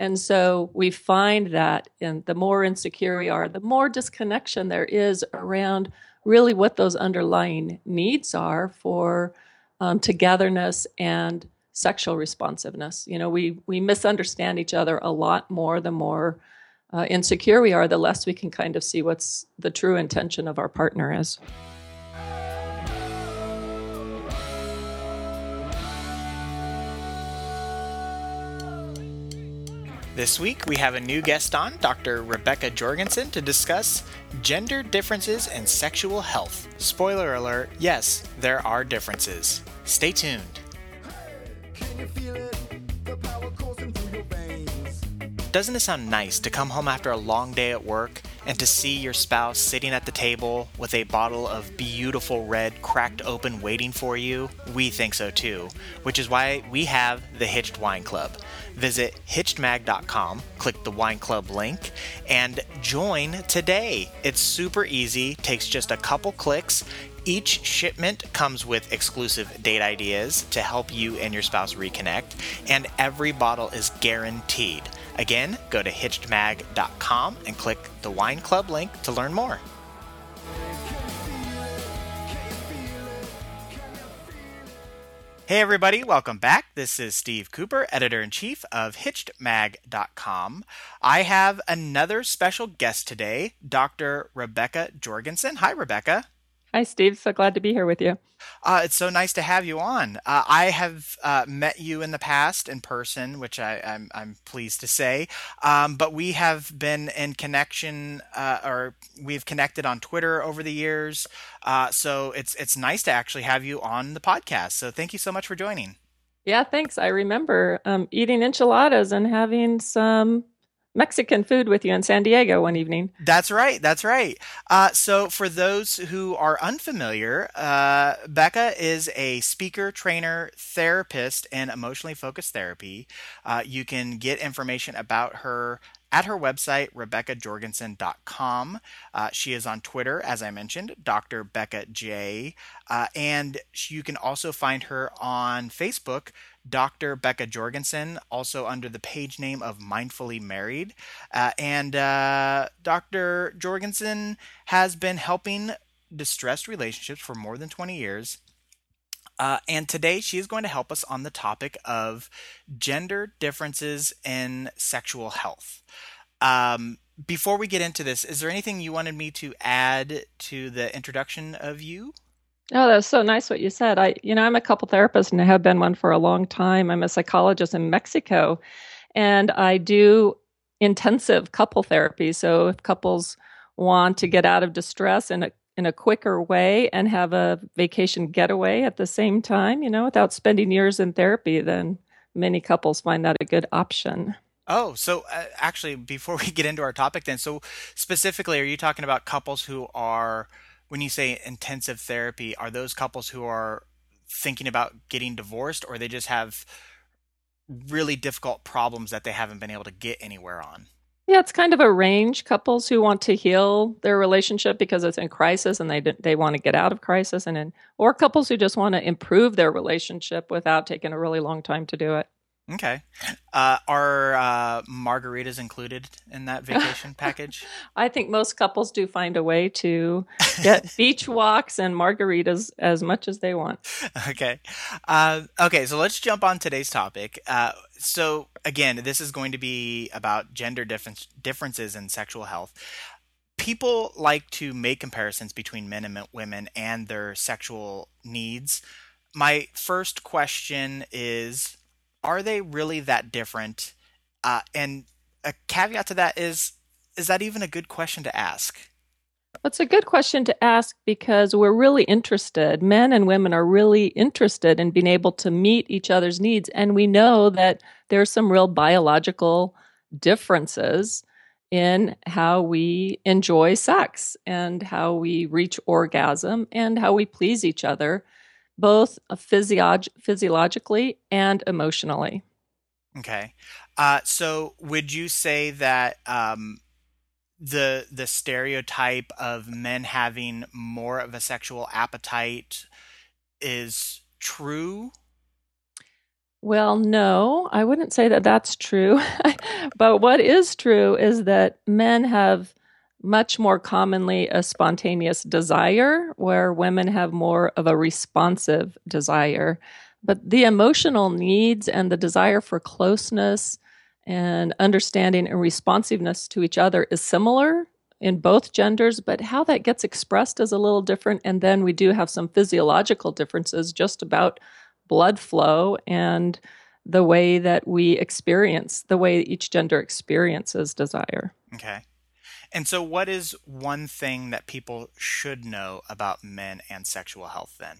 And so we find that in the more insecure we are, the more disconnection there is around really what those underlying needs are for um, togetherness and sexual responsiveness. You know, we we misunderstand each other a lot more the more uh, insecure we are, the less we can kind of see what's the true intention of our partner is. This week, we have a new guest on, Dr. Rebecca Jorgensen, to discuss gender differences and sexual health. Spoiler alert yes, there are differences. Stay tuned. Doesn't it sound nice to come home after a long day at work and to see your spouse sitting at the table with a bottle of beautiful red cracked open waiting for you? We think so too, which is why we have the Hitched Wine Club. Visit hitchedmag.com, click the wine club link, and join today. It's super easy, takes just a couple clicks. Each shipment comes with exclusive date ideas to help you and your spouse reconnect, and every bottle is guaranteed. Again, go to hitchedmag.com and click the wine club link to learn more. Hey, everybody, welcome back. This is Steve Cooper, editor in chief of HitchedMag.com. I have another special guest today, Dr. Rebecca Jorgensen. Hi, Rebecca. Hi, Steve. So glad to be here with you. Uh, it's so nice to have you on. Uh, I have uh, met you in the past in person, which I, am I'm, I'm pleased to say. Um, but we have been in connection, uh, or we've connected on Twitter over the years. Uh, so it's it's nice to actually have you on the podcast. So thank you so much for joining. Yeah, thanks. I remember um, eating enchiladas and having some Mexican food with you in San Diego one evening. That's right. That's right. Uh, so, for those who are unfamiliar, uh, Becca is a speaker, trainer, therapist in emotionally focused therapy. Uh, you can get information about her at her website, RebeccaJorgensen.com. Uh, she is on Twitter, as I mentioned, Dr. Becca J. Uh, and you can also find her on Facebook, Dr. Becca Jorgensen, also under the page name of Mindfully Married. Uh, and uh, Dr. Jorgensen has been helping distressed relationships for more than 20 years. Uh, and today she is going to help us on the topic of gender differences in sexual health. Um, before we get into this, is there anything you wanted me to add to the introduction of you? Oh, that's so nice what you said. I, you know, I'm a couple therapist and I have been one for a long time. I'm a psychologist in Mexico, and I do intensive couple therapy. So if couples want to get out of distress in a in a quicker way and have a vacation getaway at the same time, you know, without spending years in therapy, then many couples find that a good option. Oh, so uh, actually, before we get into our topic, then, so specifically, are you talking about couples who are when you say intensive therapy, are those couples who are thinking about getting divorced or they just have really difficult problems that they haven't been able to get anywhere on? Yeah, it's kind of a range. Couples who want to heal their relationship because it's in crisis and they they want to get out of crisis, and in, or couples who just want to improve their relationship without taking a really long time to do it. Okay. Uh, are uh, margaritas included in that vacation package? I think most couples do find a way to get beach walks and margaritas as much as they want. Okay. Uh, okay, so let's jump on today's topic. Uh, so, again, this is going to be about gender difference, differences in sexual health. People like to make comparisons between men and women and their sexual needs. My first question is are they really that different? Uh, and a caveat to that is, is that even a good question to ask? It's a good question to ask because we're really interested. Men and women are really interested in being able to meet each other's needs. And we know that there's some real biological differences in how we enjoy sex and how we reach orgasm and how we please each other both physiog- physiologically and emotionally. Okay. Uh, so would you say that um, the the stereotype of men having more of a sexual appetite is true? Well, no, I wouldn't say that that's true. but what is true is that men have much more commonly a spontaneous desire, where women have more of a responsive desire. But the emotional needs and the desire for closeness and understanding and responsiveness to each other is similar in both genders, but how that gets expressed is a little different. And then we do have some physiological differences just about blood flow and the way that we experience, the way each gender experiences desire. Okay. And so, what is one thing that people should know about men and sexual health then?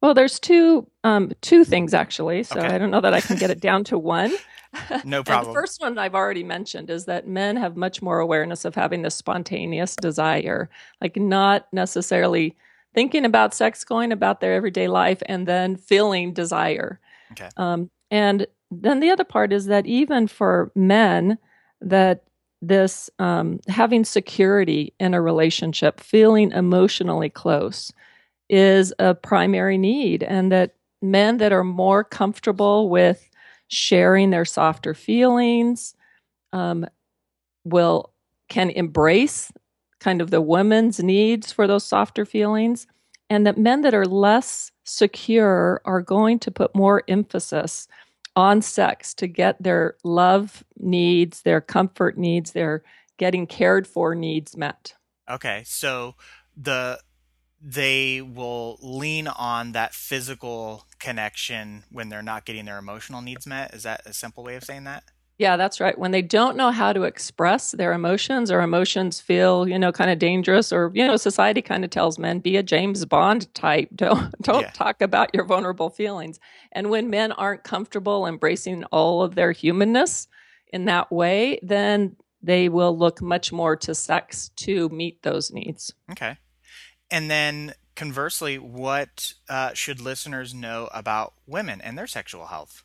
Well, there's two um, two things actually. So okay. I don't know that I can get it down to one. No problem. the first one I've already mentioned is that men have much more awareness of having this spontaneous desire, like not necessarily thinking about sex, going about their everyday life, and then feeling desire. Okay. Um, and then the other part is that even for men, that this um, having security in a relationship, feeling emotionally close, is a primary need, and that men that are more comfortable with sharing their softer feelings um, will can embrace kind of the woman's needs for those softer feelings and that men that are less secure are going to put more emphasis on sex to get their love needs, their comfort needs, their getting cared for needs met. Okay, so the they will lean on that physical connection when they're not getting their emotional needs met. Is that a simple way of saying that? Yeah, that's right. When they don't know how to express their emotions or emotions feel, you know, kind of dangerous or, you know, society kind of tells men be a James Bond type. Don't don't yeah. talk about your vulnerable feelings. And when men aren't comfortable embracing all of their humanness in that way, then they will look much more to sex to meet those needs. Okay. And then conversely, what uh, should listeners know about women and their sexual health?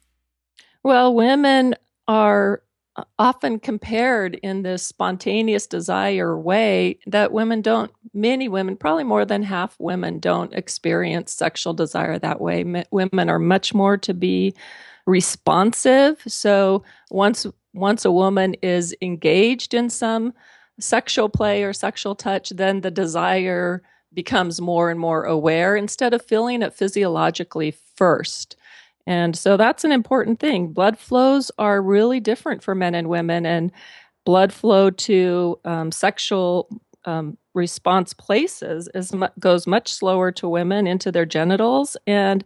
Well, women are uh, often compared in this spontaneous desire way that women don't many women probably more than half women don't experience sexual desire that way. M- women are much more to be responsive. So once once a woman is engaged in some sexual play or sexual touch then the desire becomes more and more aware instead of feeling it physiologically first and so that's an important thing. Blood flows are really different for men and women, and blood flow to um, sexual um, response places is goes much slower to women into their genitals, and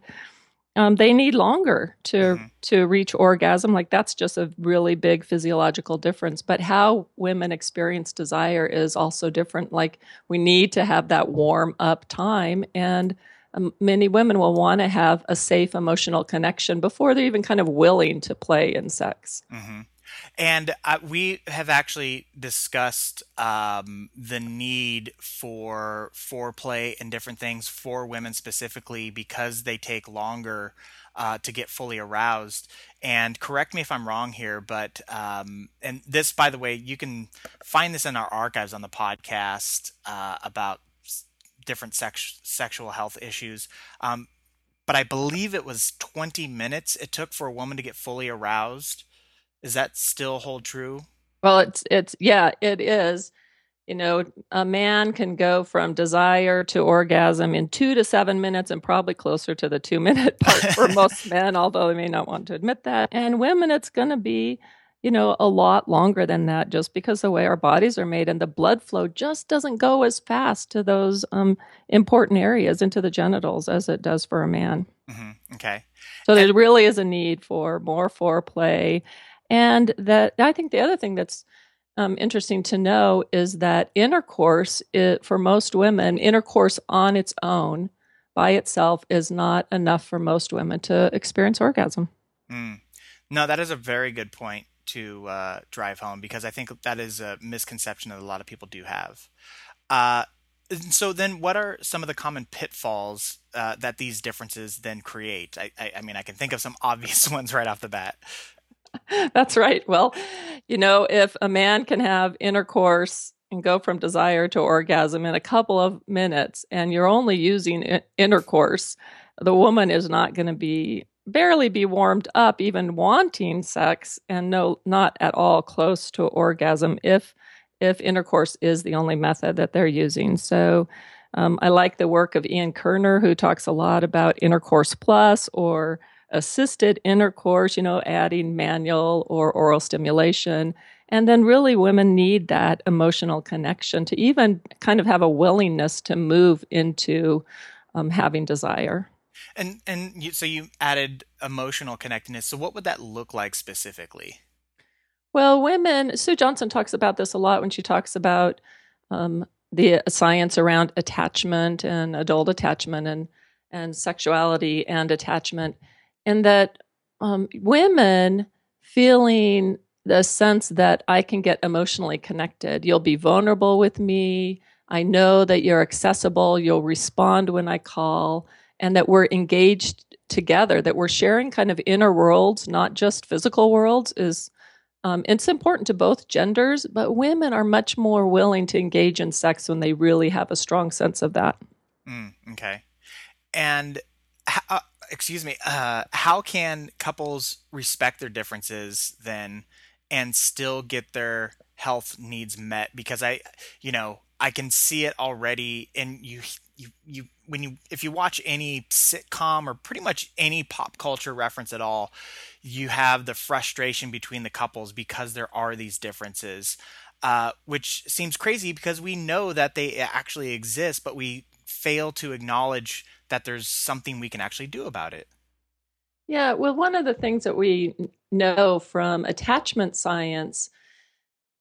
um, they need longer to mm-hmm. to reach orgasm. Like that's just a really big physiological difference. But how women experience desire is also different. Like we need to have that warm up time and um, many women will want to have a safe emotional connection before they're even kind of willing to play in sex. Mm-hmm. And uh, we have actually discussed um, the need for foreplay and different things for women specifically because they take longer uh, to get fully aroused. And correct me if I'm wrong here, but um, and this, by the way, you can find this in our archives on the podcast uh, about different sex- sexual health issues. Um, but I believe it was 20 minutes it took for a woman to get fully aroused. Is that still hold true? Well, it's it's yeah, it is. You know, a man can go from desire to orgasm in two to seven minutes, and probably closer to the two minute part for most men, although they may not want to admit that. And women, it's going to be you know, a lot longer than that just because the way our bodies are made and the blood flow just doesn't go as fast to those um, important areas into the genitals as it does for a man. Mm-hmm. Okay. So there really is a need for more foreplay. And that I think the other thing that's um, interesting to know is that intercourse, it, for most women, intercourse on its own by itself is not enough for most women to experience orgasm. Mm. No, that is a very good point to uh, drive home because I think that is a misconception that a lot of people do have. Uh, so then, what are some of the common pitfalls uh, that these differences then create? I, I, I mean, I can think of some obvious ones right off the bat. That's right. Well, you know, if a man can have intercourse and go from desire to orgasm in a couple of minutes, and you're only using intercourse, the woman is not going to be barely be warmed up, even wanting sex, and no, not at all close to orgasm if if intercourse is the only method that they're using. So. Um, I like the work of Ian Kerner, who talks a lot about intercourse plus or assisted intercourse, you know, adding manual or oral stimulation. And then, really, women need that emotional connection to even kind of have a willingness to move into um, having desire. And and you, so you added emotional connectedness. So what would that look like specifically? Well, women. Sue Johnson talks about this a lot when she talks about um, the science around attachment and adult attachment and and sexuality and attachment, and that um, women feeling the sense that I can get emotionally connected. You'll be vulnerable with me. I know that you're accessible. You'll respond when I call and that we're engaged together, that we're sharing kind of inner worlds, not just physical worlds, is um, it's important to both genders, but women are much more willing to engage in sex when they really have a strong sense of that. Mm, okay. And uh, excuse me, uh, how can couples respect their differences then and still get their health needs met? Because I, you know, I can see it already, and you you you when you if you watch any sitcom or pretty much any pop culture reference at all, you have the frustration between the couples because there are these differences, uh, which seems crazy because we know that they actually exist, but we fail to acknowledge that there's something we can actually do about it. Yeah, well, one of the things that we know from attachment science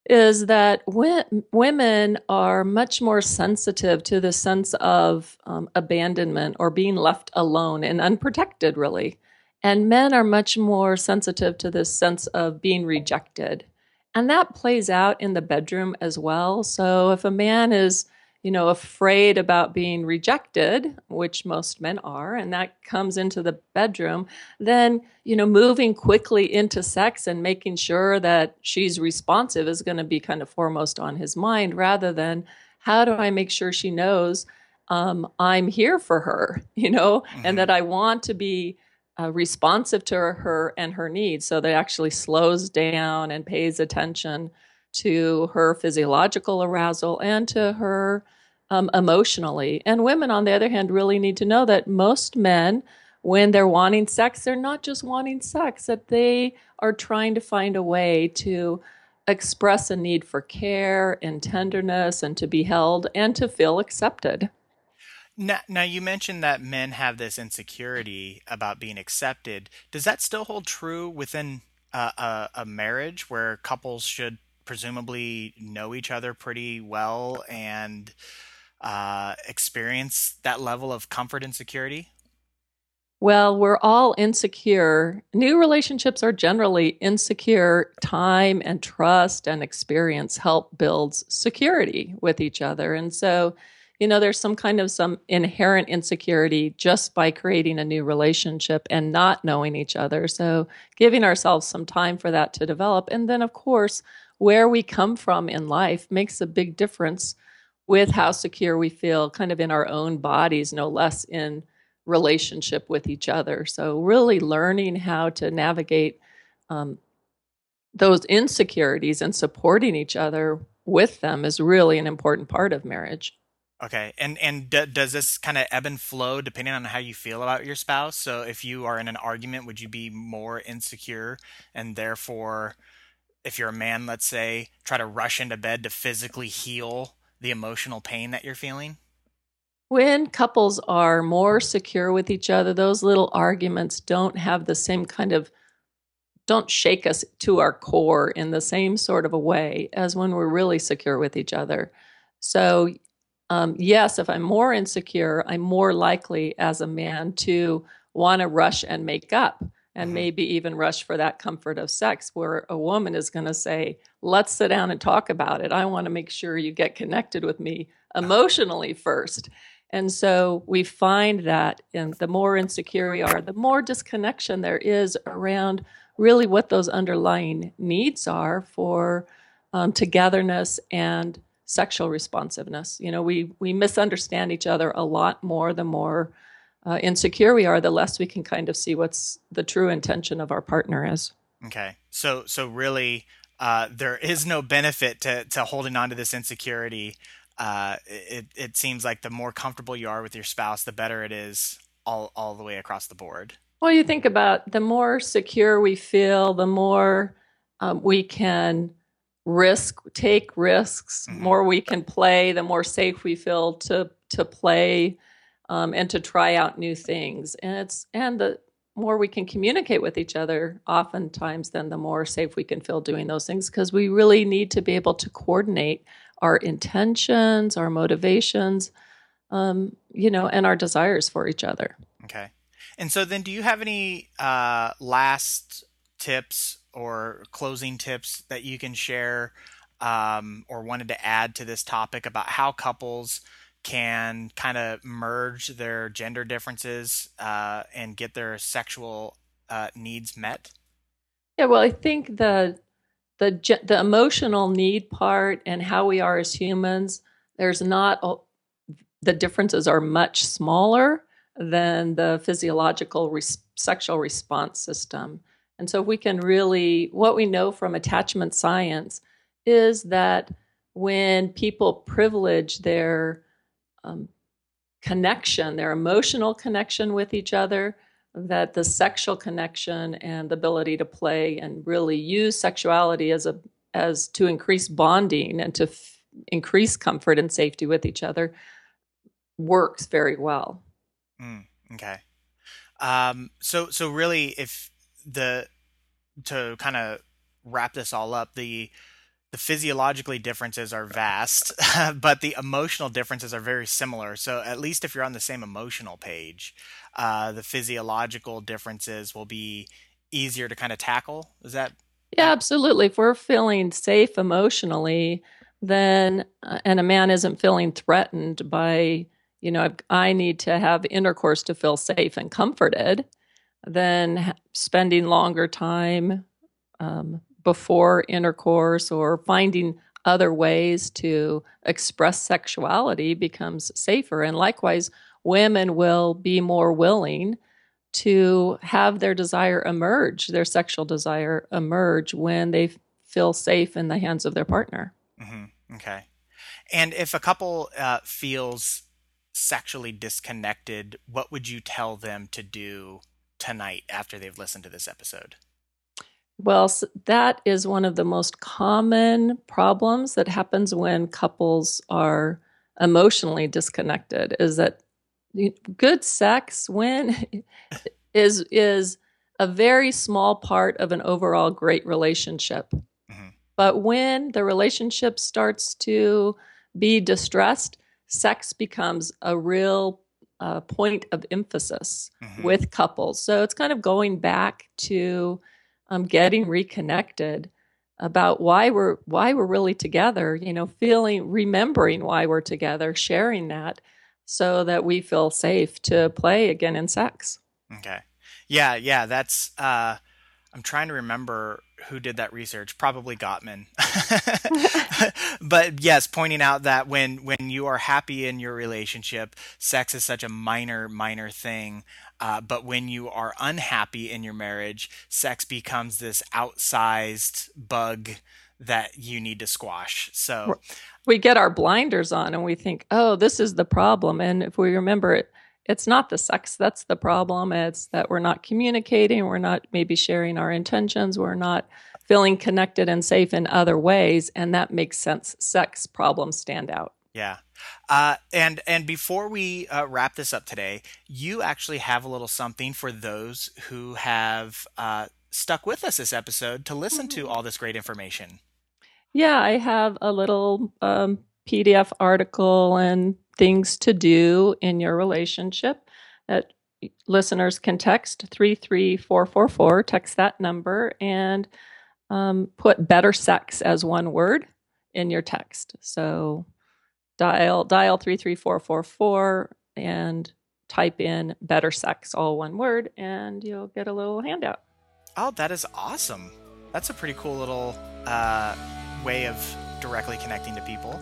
is that women are much more sensitive to the sense of um, abandonment or being left alone and unprotected, really. And men are much more sensitive to this sense of being rejected. And that plays out in the bedroom as well. So if a man is you know, afraid about being rejected, which most men are, and that comes into the bedroom, then, you know, moving quickly into sex and making sure that she's responsive is going to be kind of foremost on his mind rather than how do I make sure she knows um, I'm here for her, you know, mm-hmm. and that I want to be uh, responsive to her and her needs so that actually slows down and pays attention to her physiological arousal and to her um, emotionally. And women, on the other hand, really need to know that most men, when they're wanting sex, they're not just wanting sex, that they are trying to find a way to express a need for care and tenderness and to be held and to feel accepted. Now, now, you mentioned that men have this insecurity about being accepted. Does that still hold true within a, a, a marriage where couples should presumably know each other pretty well and uh, experience that level of comfort and security? Well, we're all insecure. New relationships are generally insecure. Time and trust and experience help builds security with each other. And so, you know, there's some kind of some inherent insecurity just by creating a new relationship and not knowing each other. So, giving ourselves some time for that to develop. And then, of course, where we come from in life makes a big difference with how secure we feel kind of in our own bodies, no less in relationship with each other. So, really learning how to navigate um, those insecurities and supporting each other with them is really an important part of marriage. Okay, and and d- does this kind of ebb and flow depending on how you feel about your spouse? So, if you are in an argument, would you be more insecure and therefore if you're a man, let's say, try to rush into bed to physically heal the emotional pain that you're feeling? When couples are more secure with each other, those little arguments don't have the same kind of don't shake us to our core in the same sort of a way as when we're really secure with each other. So, um, yes, if I'm more insecure, I'm more likely as a man to want to rush and make up and mm-hmm. maybe even rush for that comfort of sex where a woman is going to say let's sit down and talk about it. I want to make sure you get connected with me emotionally first. And so we find that in the more insecure we are the more disconnection there is around really what those underlying needs are for um, togetherness and sexual responsiveness. You know we we misunderstand each other a lot more the more uh, insecure we are, the less we can kind of see what's the true intention of our partner is. Okay, so so really, uh, there is no benefit to to holding on to this insecurity. Uh, it it seems like the more comfortable you are with your spouse, the better it is all all the way across the board. Well, you think about the more secure we feel, the more um, we can risk, take risks, mm-hmm. more we can play, the more safe we feel to to play um, and to try out new things. And it's and the more we can communicate with each other, oftentimes, then the more safe we can feel doing those things because we really need to be able to coordinate our intentions, our motivations, um, you know, and our desires for each other. Okay. And so then, do you have any uh, last tips or closing tips that you can share um, or wanted to add to this topic about how couples can kind of merge their gender differences uh, and get their sexual uh, needs met? Yeah, well, I think the the the emotional need part and how we are as humans, there's not the differences are much smaller than the physiological res- sexual response system. And so, we can really, what we know from attachment science is that when people privilege their um, connection, their emotional connection with each other, that the sexual connection and the ability to play and really use sexuality as a as to increase bonding and to f- increase comfort and safety with each other works very well. Mm, okay. Um, so so really, if the to kind of wrap this all up, the the physiologically differences are vast, but the emotional differences are very similar. So at least if you're on the same emotional page, uh, the physiological differences will be easier to kind of tackle. Is that? Yeah, absolutely. If we're feeling safe emotionally, then uh, and a man isn't feeling threatened by you know I need to have intercourse to feel safe and comforted, then spending longer time um, before intercourse or finding other ways to express sexuality becomes safer. And likewise, women will be more willing to have their desire emerge, their sexual desire emerge when they feel safe in the hands of their partner. Mm-hmm. Okay. And if a couple uh, feels sexually disconnected, what would you tell them to do tonight after they've listened to this episode? Well, that is one of the most common problems that happens when couples are emotionally disconnected is that good sex when is is a very small part of an overall great relationship. Mm-hmm. But when the relationship starts to be distressed, sex becomes a real uh, point of emphasis mm-hmm. with couples. So it's kind of going back to um, getting reconnected about why we're why we're really together you know feeling remembering why we're together sharing that so that we feel safe to play again in sex. Okay. Yeah yeah that's uh i'm trying to remember who did that research probably gottman but yes pointing out that when when you are happy in your relationship sex is such a minor minor thing uh, but when you are unhappy in your marriage, sex becomes this outsized bug that you need to squash. So we get our blinders on and we think, oh, this is the problem. And if we remember it, it's not the sex that's the problem. It's that we're not communicating, we're not maybe sharing our intentions, we're not feeling connected and safe in other ways. And that makes sense. Sex problems stand out. Yeah. Uh, and and before we uh, wrap this up today, you actually have a little something for those who have uh, stuck with us this episode to listen mm-hmm. to all this great information. Yeah, I have a little um, PDF article and things to do in your relationship that listeners can text 33444, text that number, and um, put better sex as one word in your text. So dial dial 33444 and type in better sex all one word and you'll get a little handout oh that is awesome that's a pretty cool little uh, way of directly connecting to people.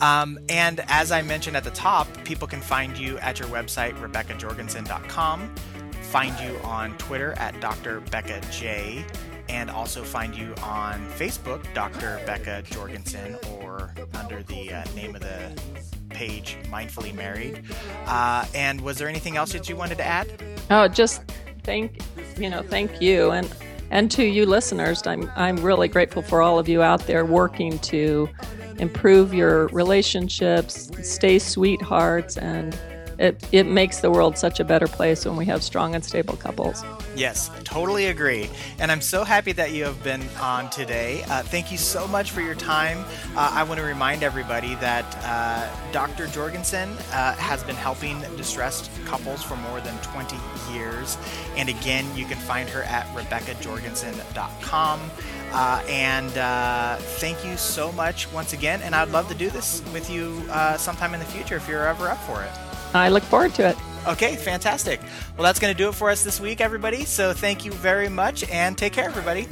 Um, and as I mentioned at the top, people can find you at your website, RebeccaJorgensen.com, find you on Twitter at Dr. Becca J, and also find you on Facebook, Dr. Becca Jorgensen, or under the uh, name of the page, Mindfully Married. Uh, and was there anything else that you wanted to add? Oh, just thank you know, thank you, and and to you listeners. I'm I'm really grateful for all of you out there working to improve your relationships, stay sweethearts, and it, it makes the world such a better place when we have strong and stable couples. Yes, totally agree. And I'm so happy that you have been on today. Uh, thank you so much for your time. Uh, I want to remind everybody that uh, Dr. Jorgensen uh, has been helping distressed couples for more than 20 years. And again, you can find her at RebeccaJorgensen.com. Uh, and uh, thank you so much once again. And I'd love to do this with you sometime in the future if you're ever up for it. I look forward to it. Okay, fantastic. Well, that's going to do it for us this week, everybody. So thank you very much and take care, everybody.